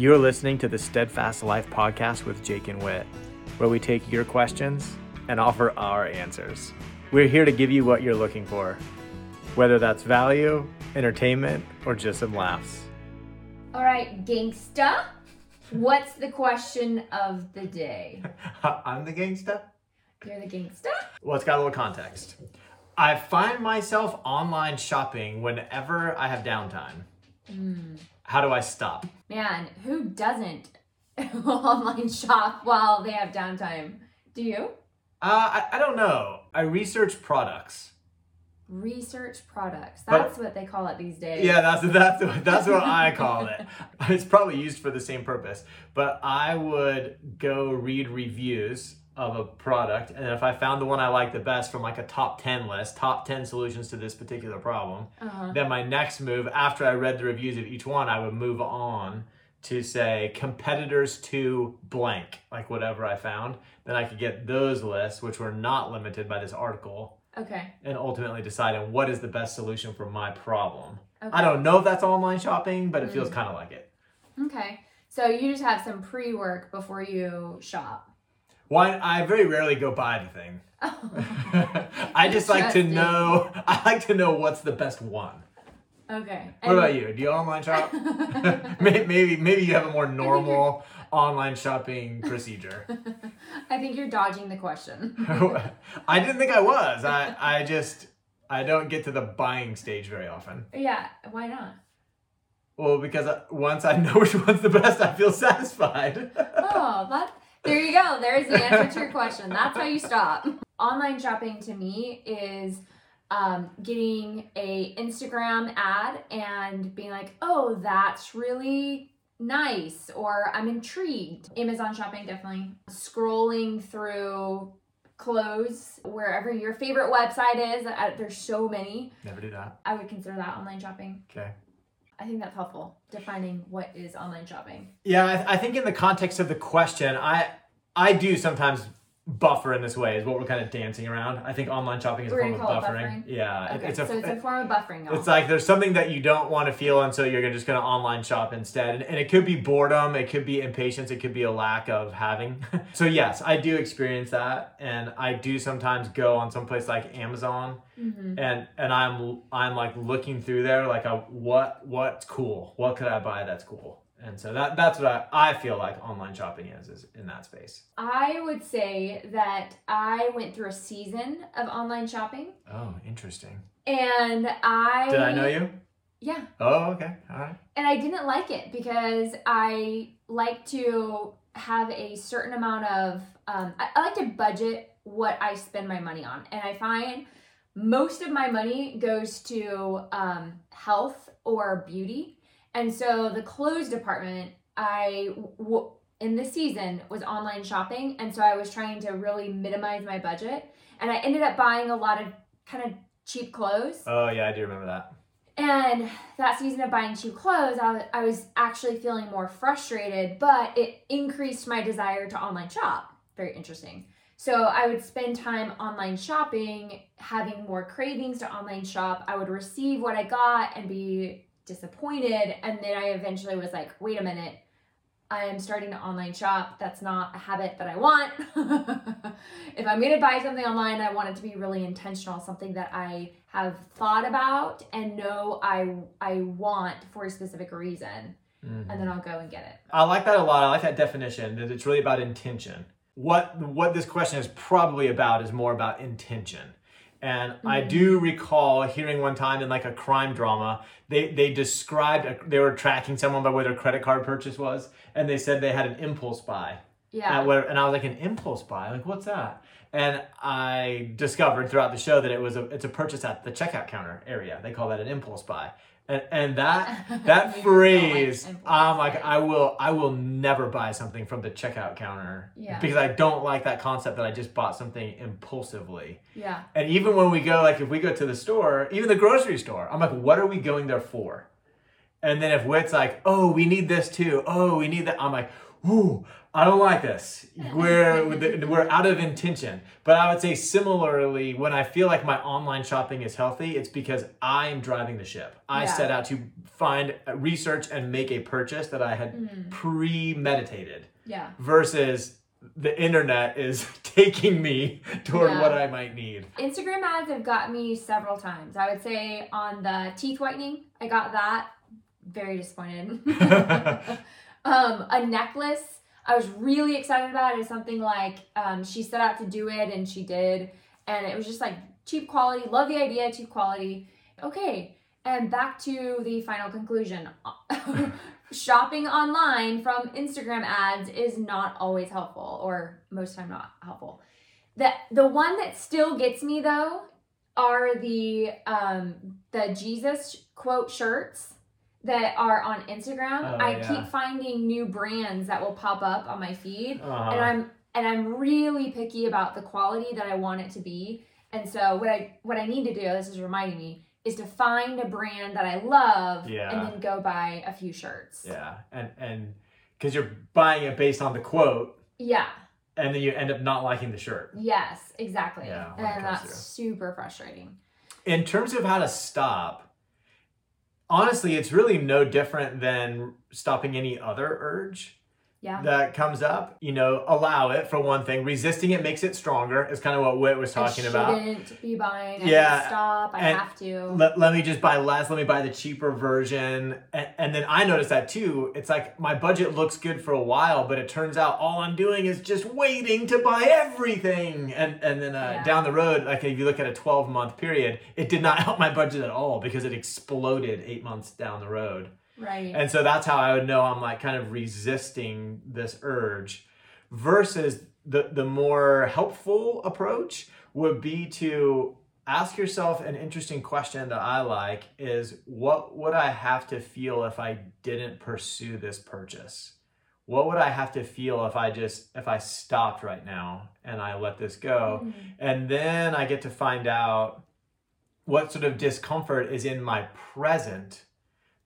You're listening to the Steadfast Life podcast with Jake and Whit, where we take your questions and offer our answers. We're here to give you what you're looking for, whether that's value, entertainment, or just some laughs. All right, gangsta. What's the question of the day? I'm the gangsta. You're the gangsta? Well, it's got a little context. I find myself online shopping whenever I have downtime. Hmm. How do I stop? Man, who doesn't online shop while they have downtime? Do you? Uh, I, I don't know. I research products. Research products. But- That's what they call it these days. Yeah, that's that's that's what I call it. It's probably used for the same purpose, but I would go read reviews of a product, and if I found the one I like the best from like a top ten list, top ten solutions to this particular problem, Uh-huh. then my next move after I read the reviews of each one, I would move on to say competitors to blank, like whatever I found. Then I could get those lists, which were not limited by this article, Okay. and ultimately decide on what is the best solution for my problem. Okay. I don't know if that's online shopping, but it feels Mm. kind of like it. Okay. So you just have some pre work before you shop. Why I very rarely go buy anything. I just like to know. I like to know what's the best one. okay. What about you? Do you online shop? Maybe maybe you have a more normal online shopping procedure. I think you're dodging the question. I didn't think I was. I I just I don't get to the buying stage very often. yeah, why not? Well, because uh, once I know which one's the best, I feel satisfied. Oh, that there you go. There's the answer to your question. That's how you stop. Online shopping to me is um, getting a Instagram ad and being like, oh, that's really nice, or I'm intrigued. Amazon shopping definitely. Scrolling through clothes wherever your favorite website is. There's so many. Never do that. I would consider that online shopping. Okay. I think that's helpful defining what is online shopping. Yeah, I, I think in the context of the question, I I do sometimes buffer in this way. Is what we're kind of dancing around. I think online shopping is a We're form of buffering. buffering? Yeah, Okay, it's a so it's a form of buffering. It's like there's something that you don't want to feel, and so you're just going to online shop instead. And, and it could be boredom, it could be impatience, it could be a lack of having. so yes, I do experience that, and I do sometimes go on some place like Amazon, Mhm. and and I'm I'm like looking through there, like a, what what's cool, what could I buy that's cool, and so that that's what I, I feel like online shopping is is in that space. I would say that I went through a season of online shopping Oh, interesting. and I Did I know you? Yeah. Oh, okay, all right. And I didn't like it because I like to have a certain amount of um, I, I like to budget what I spend my money on. And I find most of my money goes to um, health or beauty. And so the clothes department, I w- in this season was online shopping, and so I was trying to really minimize my budget, and I ended up buying a lot of kind of cheap clothes. Oh yeah, I do remember that. And that season of buying cheap clothes, I was, I was actually feeling more frustrated, but it increased my desire to online shop. Very interesting. So I would spend time online shopping, having more cravings to online shop. I would receive what I got and be disappointed. And then I eventually was like, wait a minute, I am starting to online shop. That's not a habit that I want. if I'm going to buy something online, I want it to be really intentional, something that I have thought about and know I I want for a specific reason, Mhm. and then I'll go and get it. I like that a lot. I like that definition that it's really about intention. What what this question is probably about is more about intention. And I Mhm. do recall hearing one time in like a crime drama, they they described a, they were tracking someone by where their credit card purchase was, and they said they had an impulse buy. Yeah. At where, and I was like, an impulse buy? Like, what's that? And I discovered throughout the show that it was a it's a purchase at the checkout counter area. They call that an impulse buy. And and that that like phrase, I'm like. I will I will never buy something from the checkout counter Yeah. because I don't like that concept that I just bought something impulsively. yeah. And even when we go, like if we go to the store, even the grocery store, I'm like, what are we going there for? And then if Whit's like, oh, we need this too. Oh, we need that. I'm like, ooh, I don't like this. We're we're out of intention. But I would say similarly, when I feel like my online shopping is healthy, it's because I'm driving the ship. I Yeah. set out to find uh, research and make a purchase that I had Mm. premeditated Yeah. versus the internet is taking me toward Yeah. what I might need. Instagram ads have got me several times. I would say on the teeth whitening, I got that. Very disappointed. um, a necklace I was really excited about is something like um, she set out to do it and she did, and it was just like cheap quality. Love the idea, cheap quality. Okay, and back to the final conclusion. Shopping online from Instagram ads is not always helpful, or most time not helpful. The the one that still gets me though are the um the Jesus quote shirts that are on Instagram. Oh, I yeah. keep finding new brands that will pop up on my feed Uh-huh. and I'm and I'm really picky about the quality that I want it to be. And so what I what I need to do, this is reminding me, is to find a brand that I love Yeah. and then go buy a few shirts. yeah, and and because you're buying it based on the quote, Yeah. and then you end up not liking the shirt. Yes, exactly. Yeah, and that's super frustrating. in terms of how to stop, honestly, it's really no different than stopping any other urge Yeah. that comes up. You know, allow it for one thing. Resisting it makes it stronger. Is kind of what Whit was talking I about. shouldn't be buying. I Yeah, yeah. Stop. I and have to. Let, let me just buy less. Let me buy the cheaper version. And, and then I noticed that too. It's like my budget looks good for a while, but it turns out all I'm doing is just waiting to buy everything. And and then uh, Yeah. down the road, like if you look at a 12 month period, it did not help my budget at all because it exploded eight months down the road. Right. And so that's how I would know I'm like kind of resisting this urge versus the the more helpful approach would be to ask yourself an interesting question that I like is what would I have to feel if I didn't pursue this purchase? What would I have to feel if I just if I stopped right now and I let this go? Mm. And then I get to find out what sort of discomfort is in my present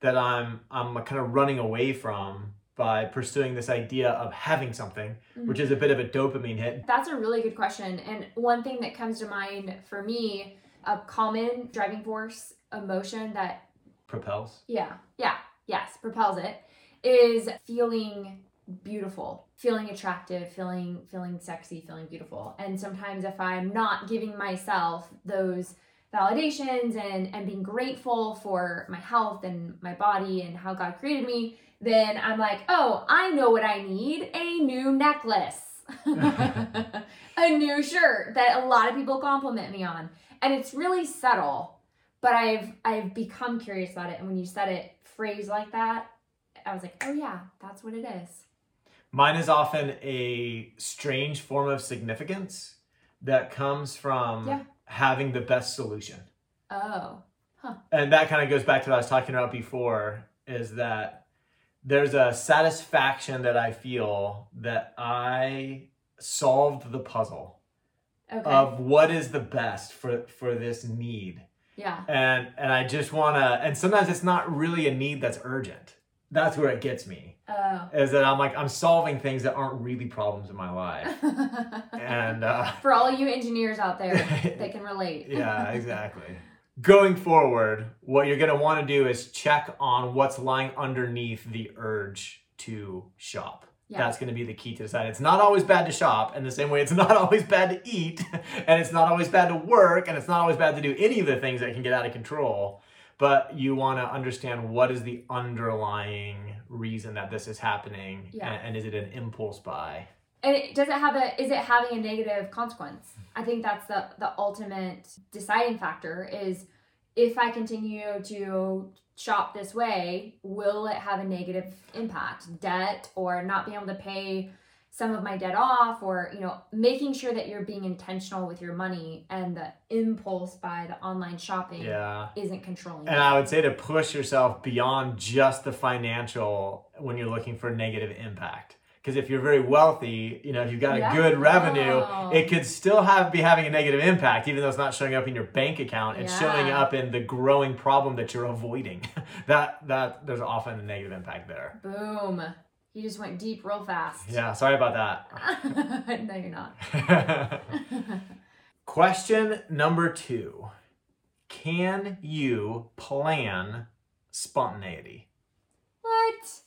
that I'm I'm kind of running away from by pursuing this idea of having something, mm-hmm. which is a bit of a dopamine hit. That's a really good question. And one thing that comes to mind for me, a common driving force emotion that Propels. Yeah, yeah, yes, propels it is feeling beautiful, feeling attractive, feeling feeling sexy, feeling beautiful. And sometimes if I'm not giving myself those validations and and being grateful for my health and my body and how God created me, then I'm like, "Oh, I know what I need, a new necklace." a new shirt that a lot of people compliment me on. And it's really subtle but I've I've become curious about it. And when you said it phrased like that, I was like, oh yeah, that's what it is. Mine is often a strange form of significance that comes from Yeah. Having the best solution. Oh, Huh. And that kind of goes back to what I was talking about before is that there's a satisfaction that I feel that I solved the puzzle okay, of what is the best for for this need. yeah, and and I just want to and sometimes it's not really a need that's urgent. That's where it gets me. Oh. Is that I'm like I'm solving things that aren't really problems in my life. And uh For all you engineers out there that can relate, yeah, exactly. Going forward, what you're going to want to do is check on what's lying underneath the urge to shop. Yeah. That's going to be the key to decide. It's not always bad to shop, and the same way it's not always bad to eat, and it's not always bad to work, and it's not always bad to do any of the things that can get out of control. But you want to understand what is the underlying reason that this is happening, Yeah. and, and is it an impulse buy? And it, does it have a? Is it having a negative consequence? I think that's the the ultimate deciding factor. Is if I continue to shop this way, will it have a negative impact? Debt or not being able to pay some of my debt off, or you know, making sure that you're being intentional with your money and the impulse by the online shopping Yeah. isn't controlling. And you. I would say to push yourself beyond just the financial when you're looking for negative impact. Because if you're very wealthy, you know, if you've got Yeah. a good revenue, Oh. it could still have be having a negative impact, even though it's not showing up in your bank account. It's showing up in the growing problem that you're avoiding. that that there's often a negative impact there. Boom. He just went deep real fast. Yeah, sorry about that. no, you're not. Question number two Can you plan spontaneity? What?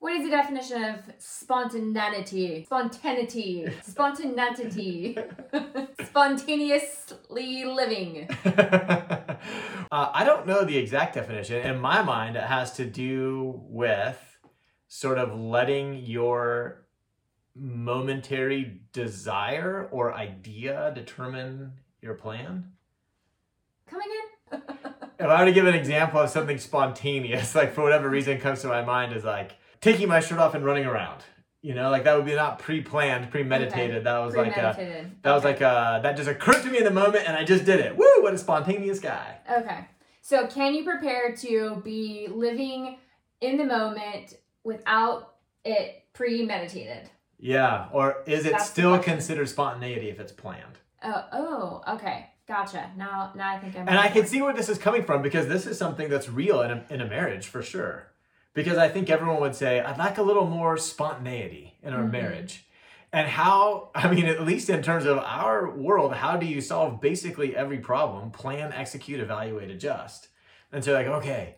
What is the definition of spontaneity? Spontaneity. Spontaneity. Spontaneously living. uh, I don't know the exact definition. In my mind, it has to do with sort of letting your momentary desire or idea determine your plan. Come again? If I were to give an example of something spontaneous, like for whatever reason comes to my mind is like taking my shirt off and running around. You know, like that would be not pre-planned, premeditated. Okay. That was like a, that was Okay. like a, that just occurred to me in the moment and I just did it. Woo, what a spontaneous guy. Okay. So, can you prepare to be living in the moment without it premeditated? Yeah, or is it That's still considered spontaneity if it's planned? Oh, oh, okay. Gotcha. Now, now I think I'm. And I can see where this is coming from because this is something that's real in a, in a marriage for sure. Because I think everyone would say, I'd like a little more spontaneity in our Mhm. marriage. And how, I mean, at least in terms of our world, how do you solve basically every problem? Plan, execute, evaluate, adjust. And so, like, okay,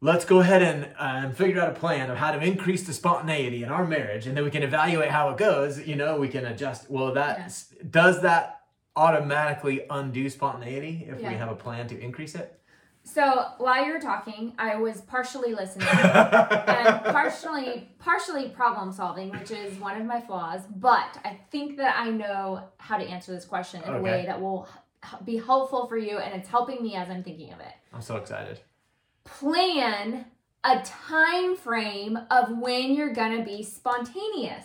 let's go ahead and, uh, and figure out a plan of how to increase the spontaneity in our marriage. And then we can evaluate how it goes. You know, we can adjust. Well, that does that automatically undo spontaneity if we have a plan to increase it? So while you were talking, I was partially listening and partially partially problem solving, which is one of my flaws. But I think that I know how to answer this question in a way that will be helpful for you, and it's helping me as I'm thinking of it. I'm so excited. Plan a time frame of when you're gonna be spontaneous.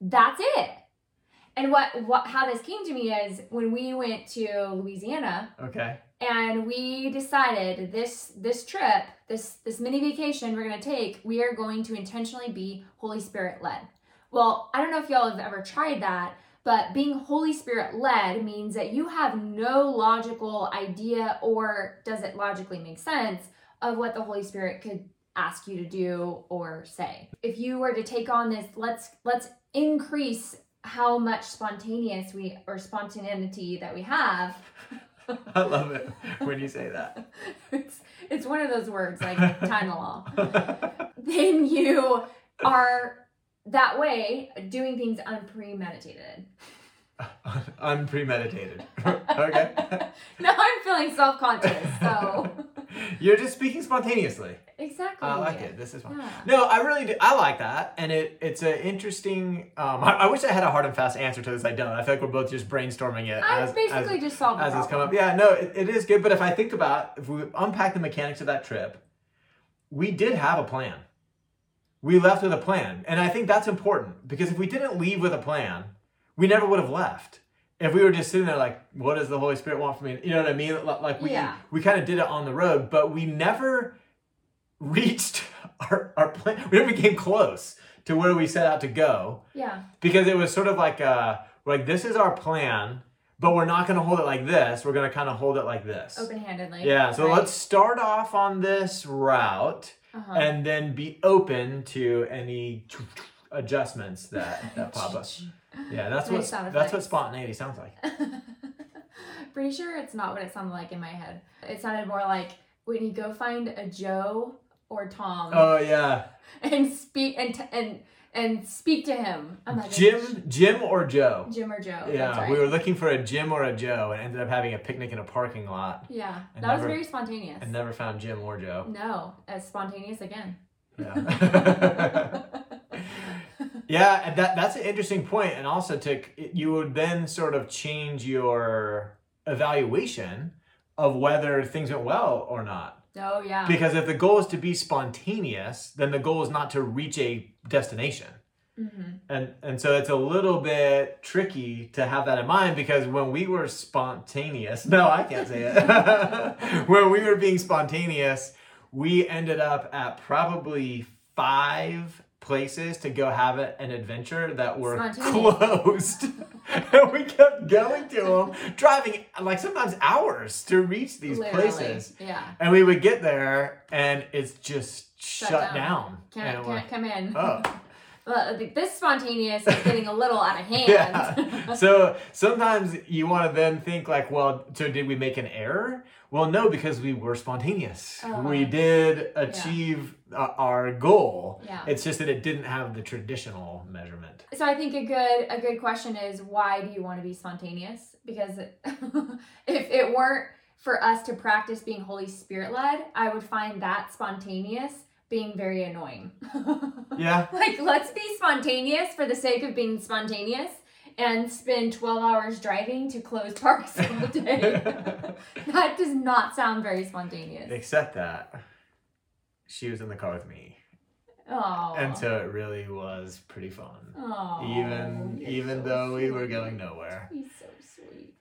That's it. And what what how this came to me is when we went to Louisiana Okay. and we decided this this trip this this mini vacation we're going to take we are going to intentionally be holy spirit led well i don't know if y'all have ever tried that but being holy spirit led means that you have no logical idea or does it logically make sense of what the holy spirit could ask you to do or say if you were to take on this let's let's increase how much spontaneous we or spontaneity that we have I love it when you say that. it's it's one of those words like Tylenol. then you are that way doing things unpremeditated. Unpremeditated. okay. now I'm feeling self conscious. So You're just speaking spontaneously. exactly. I like it. This is fun. Yeah. No, I really do. I like that, and it it's an interesting. Um, I, I wish I had a hard and fast answer to this. I don't. I feel like we're both just brainstorming it I as basically as, just as it's come up. Yeah, no, it, it is good. But if I think about if we unpack the mechanics of that trip, we did have a plan. We left with a plan, and I think that's important because if we didn't leave with a plan, we never would have left. If we were just sitting there like, what does the Holy Spirit want from me? You know what I mean? Like we Yeah. we kind of did it on the road, but we never reached our, our plan. We never came close to where we set out to go Yeah. because it was sort of like uh like this is our plan, but we're not going to hold it like this. We're going to kind of hold it like this. Open handedly. Yeah, so let's start off on this route uh-huh. and then be open to any adjustments that, that pop up. Yeah, that's what that's what spontaneity sounds like. Pretty sure it's not what it sounded like in my head. It sounded more like when you go find a Joe or Tom Oh yeah, and speak and t- and and speak to him. I'm like Jim, Jim or Joe. Jim or Joe. Yeah, right. we were looking for a Jim or a Joe and ended up having a picnic in a parking lot Yeah, that was very spontaneous. and never found Jim or Joe. no, as spontaneous again. Yeah. yeah, that that's an interesting point, and also to you would then sort of change your evaluation of whether things went well or not. oh yeah. Because if the goal is to be spontaneous, then the goal is not to reach a destination. hmm And and so it's a little bit tricky to have that in mind because when we were spontaneous, no, I can't say it. when we were being spontaneous, we ended up at probably five places to go have an adventure that were closed. and we kept going to them, driving like sometimes hours to reach these Literally. places. Yeah. And we would get there and it's just shut, Shut down. down. Can't, And can't come in. Oh. Well, this spontaneous is getting a little out of hand. Yeah. so sometimes you want to then think like, well, so did we make an error? Well, no, because we were spontaneous. Uh-huh. We did achieve uh, our goal. Yeah. It's just that it didn't have the traditional measurement. So I think a good a good question is why do you want to be spontaneous? Because if it weren't for us to practice being Holy Spirit led, I would find that spontaneous being very annoying. Yeah. like let's be spontaneous for the sake of being spontaneous and spend 12 hours driving to closed parks all day. that does not sound very spontaneous. Except that she was in the car with me. Oh. And so it really was pretty fun. Oh, even even so though we were going nowhere. He's so sweet.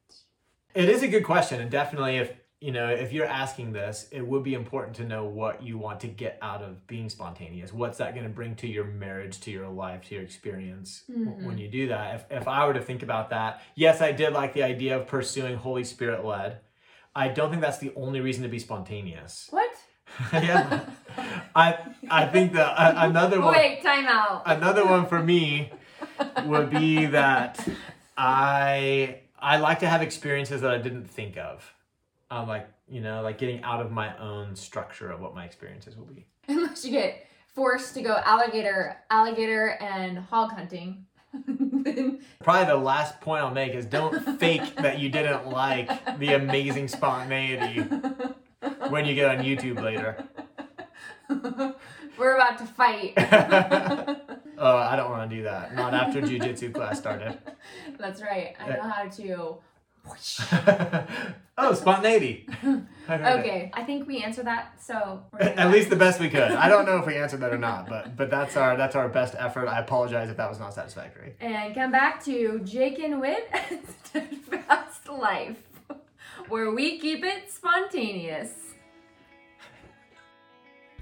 It is a good question, and definitely if you know if you're asking this, it would be important to know what you want to get out of being spontaneous. What's that going to bring to your marriage, to your life, to your experience Mhm. when you do that? If if I were to think about that, yes, I did like the idea of pursuing Holy Spirit led. I don't think that's the only reason to be spontaneous. What? yeah, I I think that uh, another one Wait, time out. another one for me would be that I I like to have experiences that I didn't think of. Um, like you know, like getting out of my own structure of what my experiences will be. Unless you get forced to go alligator, alligator and hog hunting. Probably the last point I'll make is don't fake that you didn't like the amazing spontaneity when you get on YouTube later. We're about to fight. Oh, I don't want to do that. Not after jujitsu class started. That's right. I know how to. Spontaneity. I it. Okay, I think we answered that. So At least the best we could. I don't know if we answered that or not, but but that's our that's our best effort. I apologize if that was not satisfactory. and come back to Jake and Whit and Steadfast Life, where we keep it spontaneous.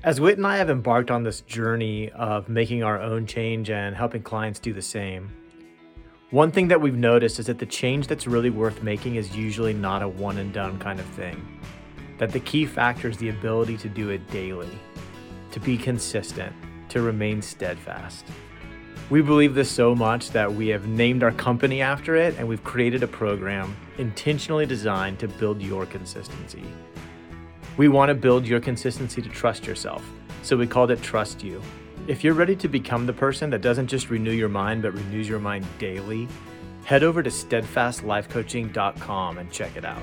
As Whit and I have embarked on this journey of making our own change and helping clients do the same, one thing that we've noticed is that the change that's really worth making is usually not a one and done kind of thing. That the key factor is the ability to do it daily, to be consistent, to remain steadfast. We believe this so much that we have named our company after it and we've created a program intentionally designed to build your consistency. We want to build your consistency to trust yourself, so we called it Trust You. If you're ready to become the person that doesn't just renew your mind but renews your mind daily, head over to steadfastlifecoaching.com and check it out.